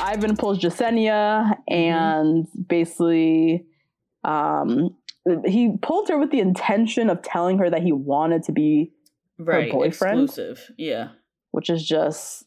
Ivan pulls Jessenia and basically um he pulled her with the intention of telling her that he wanted to be Right. boyfriend? Exclusive. Yeah. which is just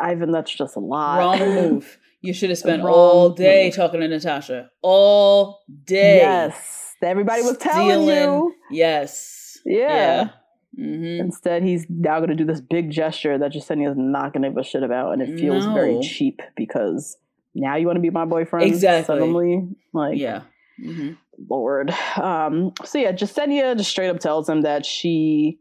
Ivan that's just a lot. Wrong move. You should have spent Wrong all day move. talking to Natasha. All day. Yes. Everybody was telling you. Yes. Yeah. Mm-hmm. Instead, he's now going to do this big gesture that Jessenia is not going to give a shit about, and it feels very cheap because now you want to be my boyfriend. Exactly. Suddenly, like, Yeah. Mm-hmm. Lord. Um, so yeah, Jessenia just straight up tells him that she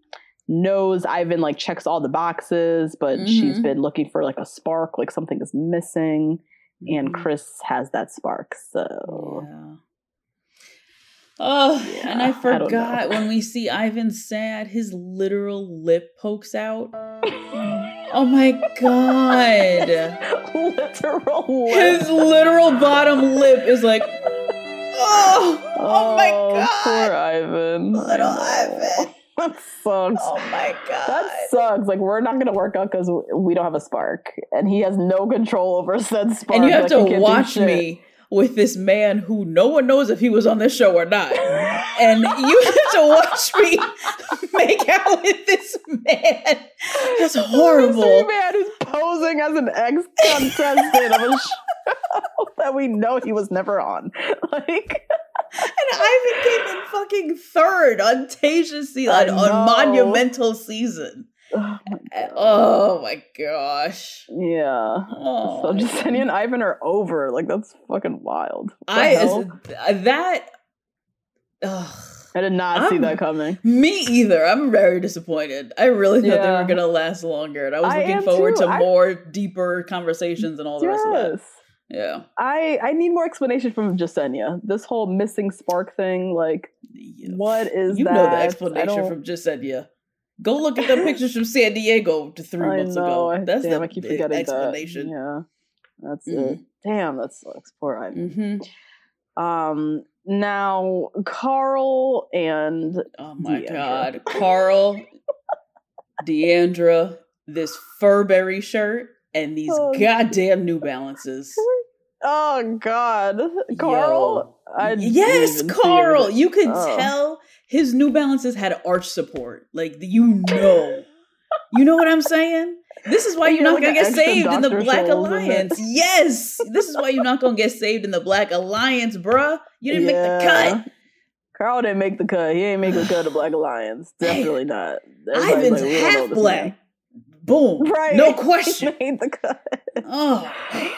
knows Ivan like checks all the boxes, but she's Mhm. been looking for like a spark, like something is missing, and Mhm. Chris has that spark. So Yeah. Oh, and Yeah, I I forgot when we see Ivan sad, his literal lip pokes out. Oh my god. literal lip. His literal bottom lip is like, oh, oh, my oh, god. Poor Ivan. Little Ivan. That sucks. Oh my god. That sucks. Like we're not gonna work out because we don't have a spark, and he has no control over said spark. and you have Like, to watch me with this man who no one knows if he was on this show or not. and you have to watch me make out with this man. That's This horrible. a man who's posing as an ex contestant of a show that we know he was never on. Like, And Ivan came in fucking third on Tayshia season, on monumental season. Oh my eh, Oh my gosh. yeah. Oh, So Jessenia and Ivan are over. Like that's fucking wild. What I hell? that. Ugh. I did not see I'm- that coming. Me either. I'm very disappointed. I really thought they were gonna last longer, and I was I looking forward too. to I- more deeper conversations and all the rest of that. Yeah. I I need more explanation from Jessenia. This whole missing spark thing, like Yeah. what is you that? know the explanation from yeah. Go look at the pictures from San Diego to three I months know. ago. That's Damn, the I keep forgetting explanation. that. Yeah, that's Mhm. it. Damn, that sucks. Poor Ivan. hmm Um, now Karl and Oh my Deandra. god, Karl, Deandra, this Burberry shirt, and these Oh. goddamn New Balances. oh god, Karl. I yes, Karl. You could Oh. tell his New Balances had arch support. Like you know, you know what I'm saying. This is why you're not gonna get saved in the Black Scholl's in it. Alliance. Yes, this is why you're not gonna get saved in the Black Alliance, bruh. You didn't make the cut. Karl didn't make the cut. He ain't make the cut of Black Alliance. Definitely not. Everybody's Ivan's like, half black. man. Boom. Right. No He question. made the cut. oh Karl.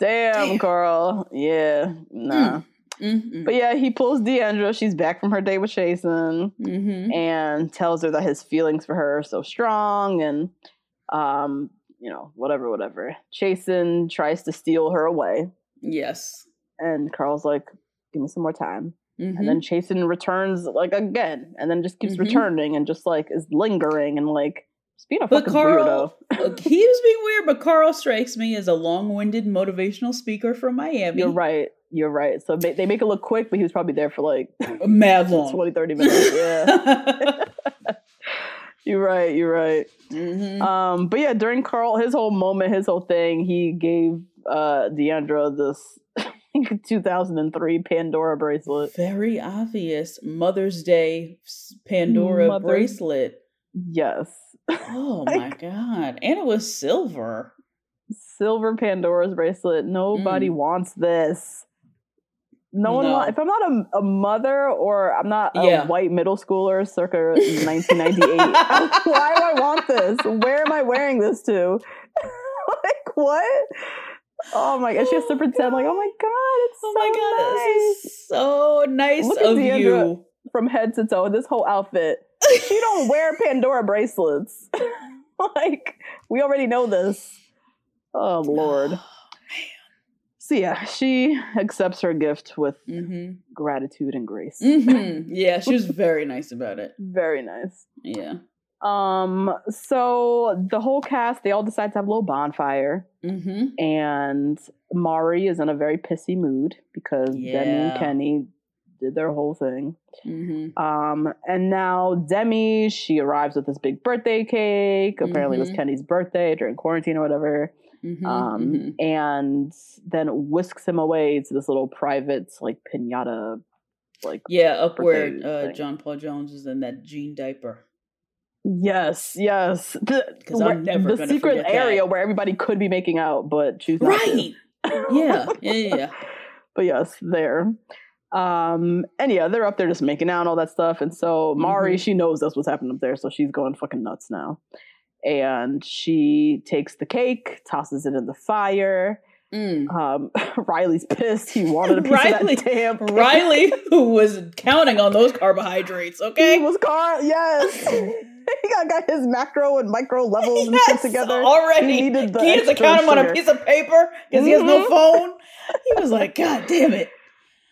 Damn, Damn. Karl. Yeah, nah. Hmm. Mm-hmm. But yeah, he pulls Deandra. She's back from her date with Jason mm-hmm. and tells her that his feelings for her are so strong and, um, you know, whatever, whatever. Jason tries to steal her away, Yes. and Karl's like, "Give me some more time." Mhm. And then Jason returns like again, and then just keeps Mhm. returning and just like is lingering and like just being a But fucking Karl, weirdo. He was being weird, but Karl strikes me as a long-winded motivational speaker from Miami. You're right. You're right. So they make it look quick, but he was probably there for like Mad long. 20, 30 minutes. Yeah. You're right. You're right. Mhm. Um, but yeah, during Karl, his whole moment, his whole thing, he gave uh Deandra this 2003 Pandora bracelet. Very obvious Mother's Day Pandora bracelet. Yes, Oh my god. And it was silver. silver Pandora's bracelet. Nobody Mm. wants this. No one No. wants. If I'm not a, a mother or I'm not a Yeah. white middle schooler circa 1998, why do I want this? Where am I wearing this to? like what? Oh my god! She has to oh pretend like, oh my god, it's Oh so my god, nice. this is so nice Look at of Deandra. you. from head to toe. This whole outfit. She don't wear Pandora bracelets. like we already know this. Oh lord. So yeah, she accepts her gift with hmm gratitude and grace. hmm Yeah, she was very nice about it. Very nice. Yeah. Um, so the whole cast, they all decide to have a little bonfire, hmm and Mari is in a very pissy mood because Demi and Kenny did their whole thing. hmm Um, and now Demi, she arrives with this big birthday cake. Apparently, it was Mhm. Kenny's birthday during quarantine or whatever. Hmm Um, and then whisks him away to this little private, like pinata, like Yeah, up where uh. John Paul Jones is in that jean diaper. yes, yes, the, 'Cause I'm never the secret forget that. area where everybody could be making out, but choose not. Right. Yeah. Yeah. Yeah. but yes, there. Um, and yeah, they're up there just making out and all that stuff. And so Mari, Mhm. she knows that's what's happening up there, so she's going fucking nuts now. And she takes the cake, tosses it in the fire. Mm. Um, Riley's pissed. He wanted a piece Riley- of that damn cake. Riley, who was counting on those carbohydrates, okay? He was car. Yes, he got, got his macro and micro levels and shit together. already. He needed the he had to count him on a piece of paper because he has no Mhm. phone. He was like, God damn it.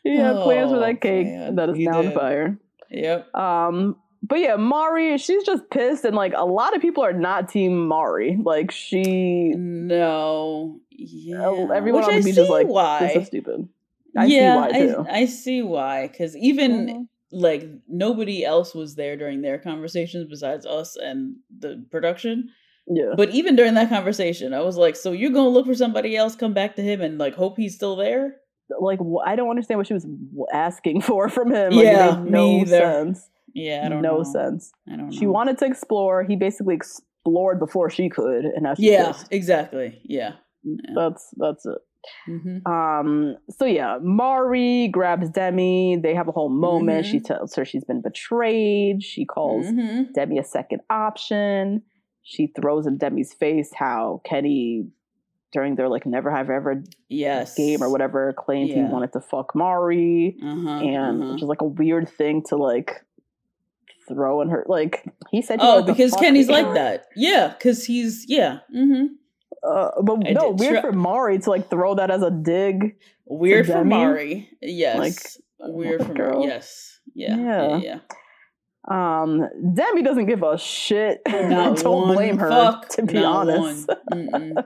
He had plans for Oh, that cake man, that is now on fire. Yep. Um, but yeah, Mari, she's just pissed, and like a lot of people are not Team Mari. Like she, No. Yeah. everyone Which on the I beach is like, why. this is stupid. I yeah, see why too. I, I see why. Because even Mhm. like nobody else was there during their conversations besides us and the production. yeah, But even during that conversation, I was like, "So you're gonna look for somebody else, come back to him, and like hope he's still there?" like I don't understand what she was asking for from him. Like, Yeah, made me no either. sense. Yeah, I don't no know. sense. I don't know. She wanted to explore. He basically explored before she could, and now she's Yeah, pissed. exactly. Yeah. yeah. That's that's it. hmm Um, so yeah, Mari grabs Demi. They have a whole moment. Mhm. She tells her she's been betrayed. She calls hmm Demi a second option. She throws in Demi's face how Kenny, during their like never have ever Yes. game or whatever, claimed he wanted to fuck Mari, Uh-huh, and uh-huh. which is like a weird thing to like throw in her. Like he said, he Oh, because Kenny's like that. Yeah, because he's yeah. hmm Uh, but I no, weird try- for Mari to like throw that as a dig. Weird for Mari. Yes. Like, Weird for girl. Mari. Yes. Yeah. Yeah. Yeah. yeah. Um, Demi doesn't give a shit. Not Don't blame her, fuck, to be not honest.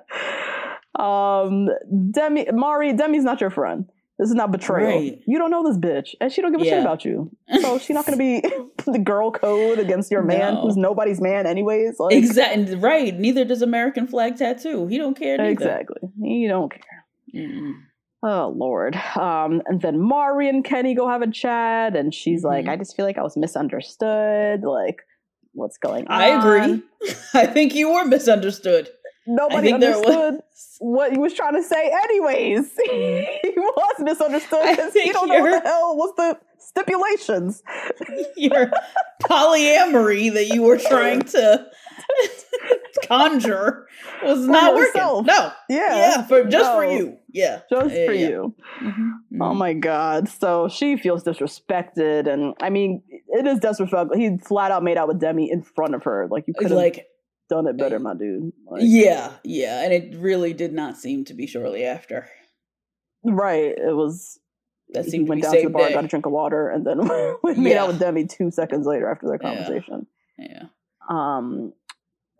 um, Demi, Mari, Demi's not your friend. This is not betrayal. Right. You don't know this bitch, and she don't give a shit about you. So she's not going to be the girl code against your man, No. who's nobody's man, anyways. Like, Exactly. Right. Neither does American flag tattoo. He don't care. Neither. exactly. You don't care. Mm-mm. Oh Lord. Um, and then Mari and Kenny go have a chat, and she's like, Mhm. "I just feel like I was misunderstood. Like, what's going on?" I agree. I think you were misunderstood. Nobody there was- understood what he was trying to say, anyways. he was misunderstood because he don't know what the hell was the stipulations. Your polyamory that you were trying to conjure was not working. yourself. No. Yeah, Yeah. for just for you. Yeah. just Yeah, for yeah. you. Mhm, Oh my god! So she feels disrespected, and I mean, it is disrespectful. He flat out made out with Demi in front of her. Like you could Like done it better, my dude. Like, yeah, yeah, and it really did not seem to be shortly after. right. It was. That he seemed to went be down to the bar, day. got a drink of water, and then made Yeah. out with Demi two seconds later after their conversation. Yeah. Um,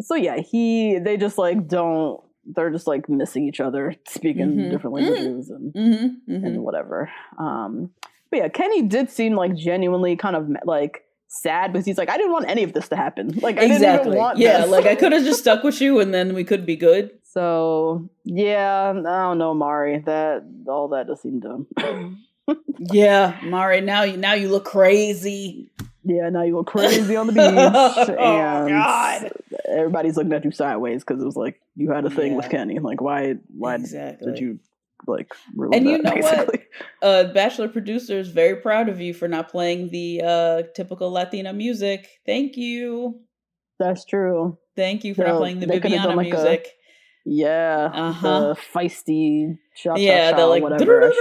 so yeah, he they just like don't. They're just like missing each other, speaking Mhm. different Mhm. languages and Mm-hmm, and whatever. Um, but yeah, Kenny did seem like genuinely kind of like sad because he's like, I didn't want any of this to happen. Like I didn't even want yeah, this. like I could have just stuck with you, and then we could be good. So yeah, I don't know, Mari. That all that just seemed dumb. Yeah, Mari. Now you now you look crazy. yeah, now you look crazy on the beach, Oh, and God. everybody's looking at you sideways because it was like you had a thing with Yeah. Kenny. Like why? Why Exactly. did you like And that? you know what? Uh, Bachelor producer is very proud of you for not playing the uh, typical Latina music. Thank you. That's true. Thank you for not playing the Bibiana like, a- music. Yeah, Uh-huh. feisty yeah, they're like, whatever.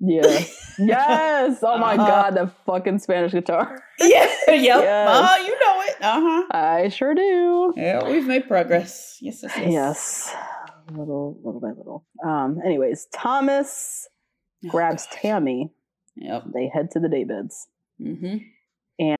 yeah, yes. Oh my Uh-huh. god, that fucking Spanish guitar. yeah, yep. Yes. Uh, you know it. Uh huh. I sure do. Yeah, we've made progress. Yes, yes, yes. Yes, little, little by little. Um. Anyways, Thomas Oh, grabs gosh. Tammy. Yep. They head to the daybeds. Mm-hmm. And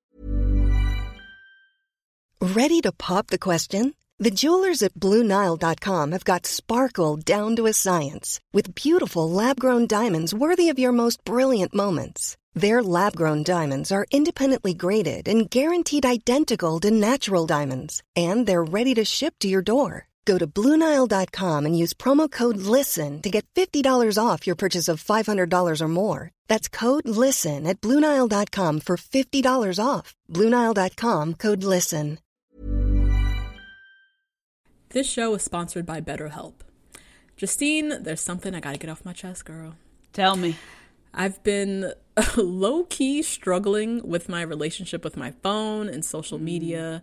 ready to pop the question? The jewelers at BlueNile.com have got sparkle down to a science with beautiful lab grown diamonds worthy of your most brilliant moments. Their lab grown diamonds are independently graded and guaranteed identical to natural diamonds, and they're ready to ship to your door. Go to BlueNile.com and use promo code LISTEN to get $50 off your purchase of $500 or more. That's code LISTEN at BlueNile.com for $50 off. BlueNile.com code LISTEN. This show is sponsored by BetterHelp. Justine, there's something I gotta get off my chest, girl. Tell me. I've been low key struggling with my relationship with my phone and social media.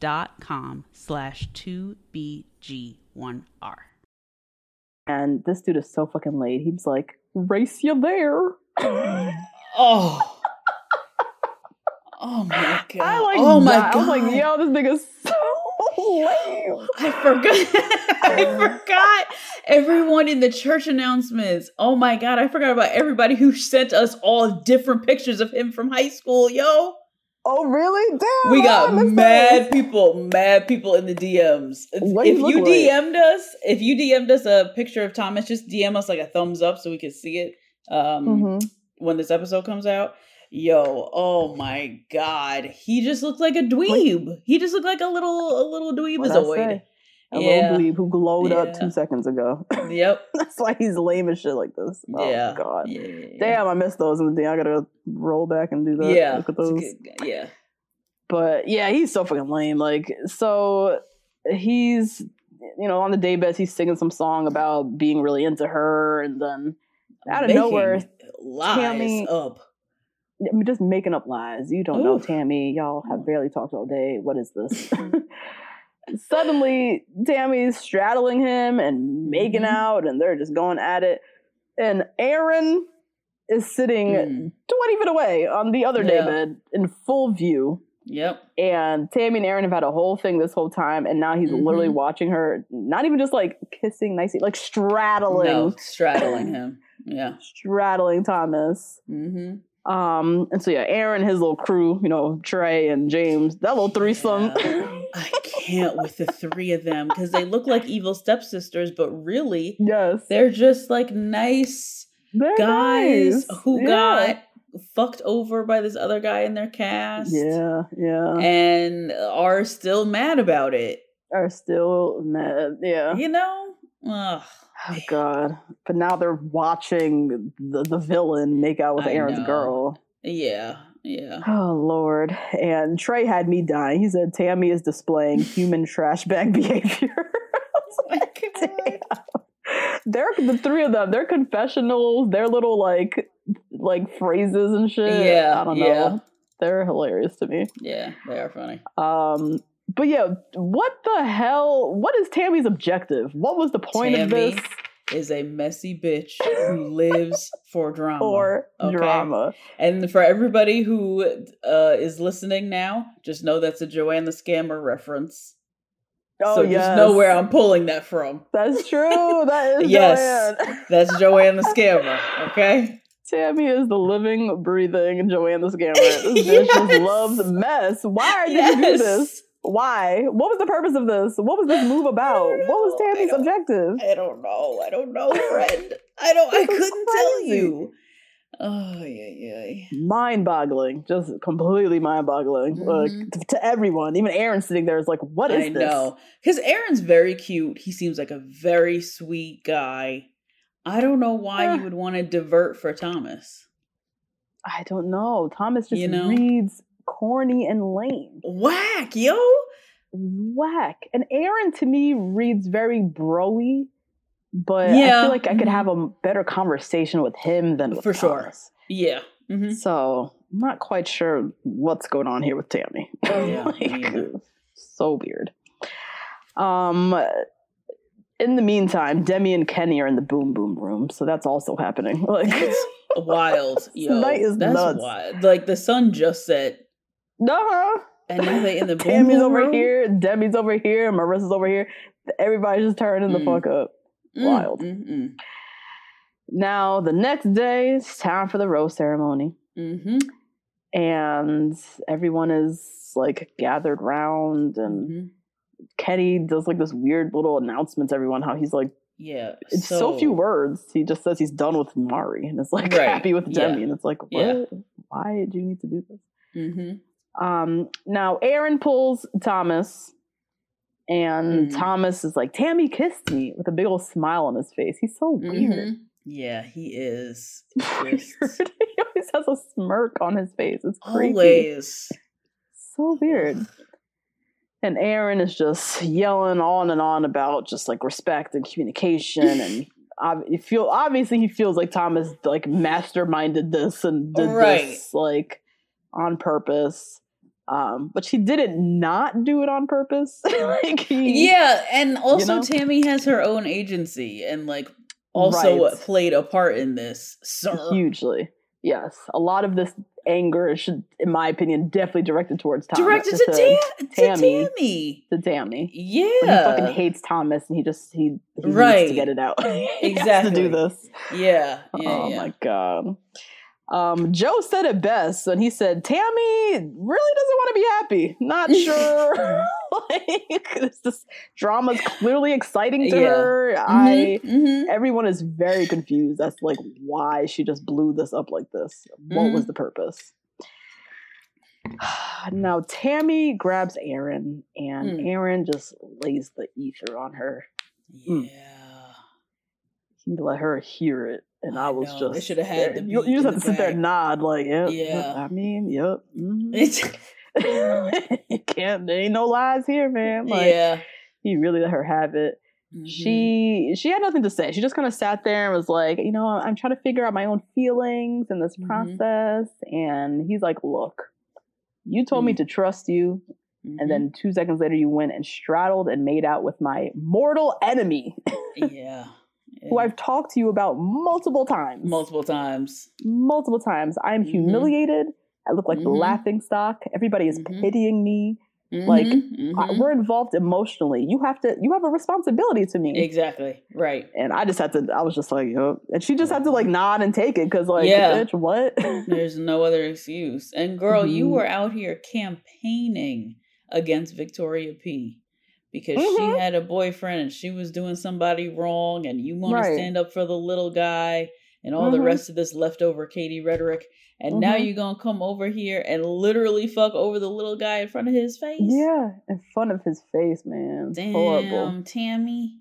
dot com slash 2BG1R. And this dude is so fucking late. He was like, "Race you there." Oh. Oh my god. I like. oh my that. god. I'm like, yo, this nigga's so lame. I forgot. I forgot everyone in the church announcements. Oh my god, I forgot about everybody who sent us all different pictures of him from high school. Yo, Oh really? Damn. we got mad people, mad people in the DMs. What if he you? DM'd us, if you DM'd us a picture of Thomas, just DM us like a thumbs up so we can see it um, Mhm. when this episode comes out. Yo, oh my god, he just looked like a dweeb. He just looked like a little, a little What'd I dweebazoid. say? A Yeah. little bleep who glowed up two seconds ago. Yep. That's why he's lame as shit like this. Oh yeah. god. Yeah, yeah, yeah. Damn, I missed those in the day. I gotta roll back and do that. Yeah. Look at those. Yeah. But yeah, he's so fucking lame. Like, so he's you know, on the day beds he's singing some song about being really into her and then out of Making nowhere lies Tammy- up. I mean, just making up lies. You don't know Tammy. Y'all have barely talked all day. What is this? Suddenly, Tammy's straddling him and making Mhm. out, and they're just going at it. And Aaron is sitting Mm. 20 feet away on the other Yeah. daybed in full view. Yep. And Tammy and Aaron have had a whole thing this whole time, and now he's literally Mhm. watching her, not even just like kissing nicely, like straddling, No, straddling him. Yeah. straddling Thomas. Mm-hmm. Um, and so yeah, Aaron, his little crew, you know, Trey and James, that little threesome. I can't with the three of them because they look like evil stepsisters, but really, yes, they're just like nice They're guys nice. who Yeah. got fucked over by this other guy in their cast. Yeah, yeah. And are still mad about it. Are still mad. Yeah. You know? Ugh. Oh god. But now they're watching the, the villain make out with I Aaron's know. girl. Yeah, yeah. Oh lord. And Trey had me dying. He said Tammy is displaying human trash bag behavior. Oh God. they're the three of them, their confessionals, their little like like phrases and shit. Yeah, I don't know. yeah. They're hilarious to me. Yeah, they are funny. Um but yeah, what the hell? What is Tammy's objective? What was the point of this? is a messy bitch who lives for drama. For okay? drama. And for everybody who uh, is listening now, just know that's a Joanne the Scammer reference. Oh so yes. just know where I'm pulling that from. That's true. That is Yes. Joanne. That's Joanne the Scammer, okay? Tammy is the living, breathing Joanne the Scammer. This bitch just Yes. loves mess. Why did you do Yes. this? Why? What was the purpose of this? What was this move about? What was know. I Tammy's objective? I don't know. I don't know, friend. I don't I couldn't tell you. Oh yeah, yeah. Mind-boggling, just completely mind-boggling. Like Mhm. to, to everyone, even Aaron sitting there is like, "What is I this?" know. Because Aaron's very cute. He seems like a very sweet guy. I don't know why Eh. you would want to divert for Thomas. I don't know. Thomas just You know? reads corny and lame. Whack, yo. whack. And Aaron to me reads very broy, but I feel like I could mhm. have a better conversation with him than with For sure. Thomas. Yeah. hmm So I'm not quite sure what's going on here with Tammy. Yeah, Like, so weird. Um in the meantime, Demi and Kenny are in the boom boom room, so that's also happening. Like That's wild, yo. night is That's nuts. wild. Like the sun just set, no. and now they in the boom Tammy's boom over room? here, Demi's over here, Maurissa's over here. Everybody's just turning the Mm. fuck up. Mm, Wild. mm, mm. Now, the next day, it's time for the rose ceremony, Mhm, and everyone is like gathered round, and mhm. Kenny does like this weird little announcement to everyone how he's like, Yeah. it's so, few words. He just says he's done with Mari and is like Right, happy with yeah, Demi, and it's like, what? yeah. Why do you need to do this? Mm-hmm. Um, now Aaron pulls Thomas, and Mm. Thomas is like, Tammy kissed me with a big old smile on his face. He's so weird. Mhm. Yeah, he is. Weird. He always has a smirk on his face. It's creepy. always. So weird. And Aaron is just yelling on and on about just like respect and communication and ob- you feel obviously he feels like Thomas like masterminded this and did Right. this like on purpose. Um, but she didn't not do it on purpose. like he, Yeah, and also know? Tammy has her own agency and like also Right. played a part in this. Sir. hugely. Yes, a lot of this anger should, in my opinion, definitely directed towards Thomas. Directed to, Tam- to Tammy. Tammy. to Tammy. Yeah. But he fucking hates Thomas, and he just he, he needs to get it out. he has to do this. Yeah. yeah oh yeah. my god. Um, Joe said it best when he said Tammy really doesn't want to be happy. Not sure. like this, this drama's clearly exciting to Yeah. her. I Mhm, mhm. everyone is very confused That's like why she just blew this up like this. What Mm. was the purpose? now Tammy grabs Aaron and Mm. Aaron just lays the ether on her. Yeah. Mm. He let her hear it, and I, was just they shoulda had the you, you just have to sit there and nod like yep, Yeah. I mean, yep. mhm. It's, you can't. There ain't no lies here, man. Like yeah. he really let her have it. Mhm. she she had nothing to say. She just kind of sat there and was like, you know, I'm trying to figure out my own feelings in this Mhm. process. And he's like, look, you told me Mm. to trust you, and then two seconds later, you went and straddled and made out with my mortal enemy, yeah. Who. I've talked to you about multiple times. multiple times. multiple times. I am Mhm. humiliated. I look like the Mhm. laughing stock. Everybody is Mhm. pitying me. Like Mhm, I- mhm. we're involved emotionally. You have to. You have a responsibility to me. exactly right. And I just had to. I was just like, Yup. and she just had to like nod and take it because like, Yeah. bitch, what? There's no other excuse. And girl, you were out here campaigning against Victoria P because Mhm. she had a boyfriend and she was doing somebody wrong and you want Right. to stand up for the little guy and all the Mhm. rest of this leftover Katie rhetoric. And now Mhm. you're going to come over here and literally fuck over the little guy in front of his face? yeah, in front of his face, man. It's Damn, Horrible. Tammy.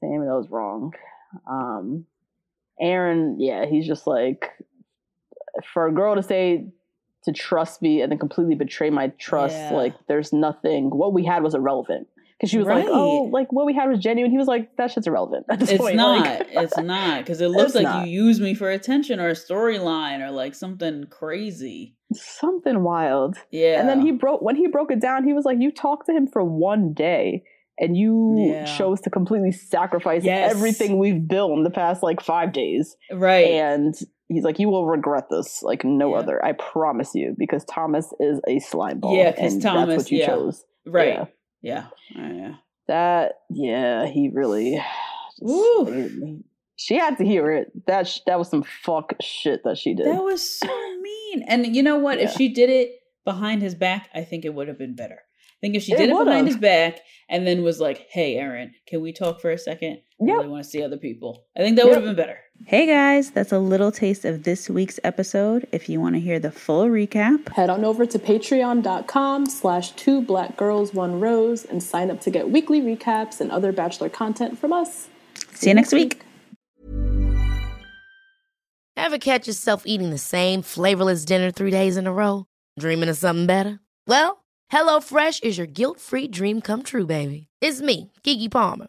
Damn, that was wrong. Um, Aaron, yeah, he's just like for a girl to say to trust me and then completely betray my trust. Yeah. Like, there's nothing. What we had was irrelevant because she was like, "Oh, like what we had was genuine." He was like, "That shit's irrelevant." At this It's point. not. Like, it's not because it looks like not. you use me for attention or a storyline or like something crazy. something wild. Yeah. And then he broke when he broke it down. He was like, "You talked to him for one day." And you Yeah. chose to completely sacrifice Yes. everything we've built in the past like five days. right. And he's like, "You will regret this like no Yeah. other. I promise you." Because Thomas is a slime ball. Yeah, 'cause and Thomas- that's what you yeah. chose. right. Yeah. Yeah. Oh, yeah. That yeah, he really. She had to hear it. That sh- that was some fuck shit that she did. That was so mean. And you know what? If she did it behind his back, I think it would have been better. I think if she It did it behind his back and then was like, "Hey, Aaron, can we talk for a second? I Yep. really want to see other people." I think that would have been better. Hey guys, that's a little taste of this week's episode. If you want to hear the full recap, Head on over to patreon.com slash two black girls one rose and sign up to get weekly recaps and other bachelor content from us. see you next week. Ever catch yourself eating the same flavorless dinner three days in a row? Dreaming of something better? Well, HelloFresh is your guilt-free dream come true, baby. It's me, Keke Palmer.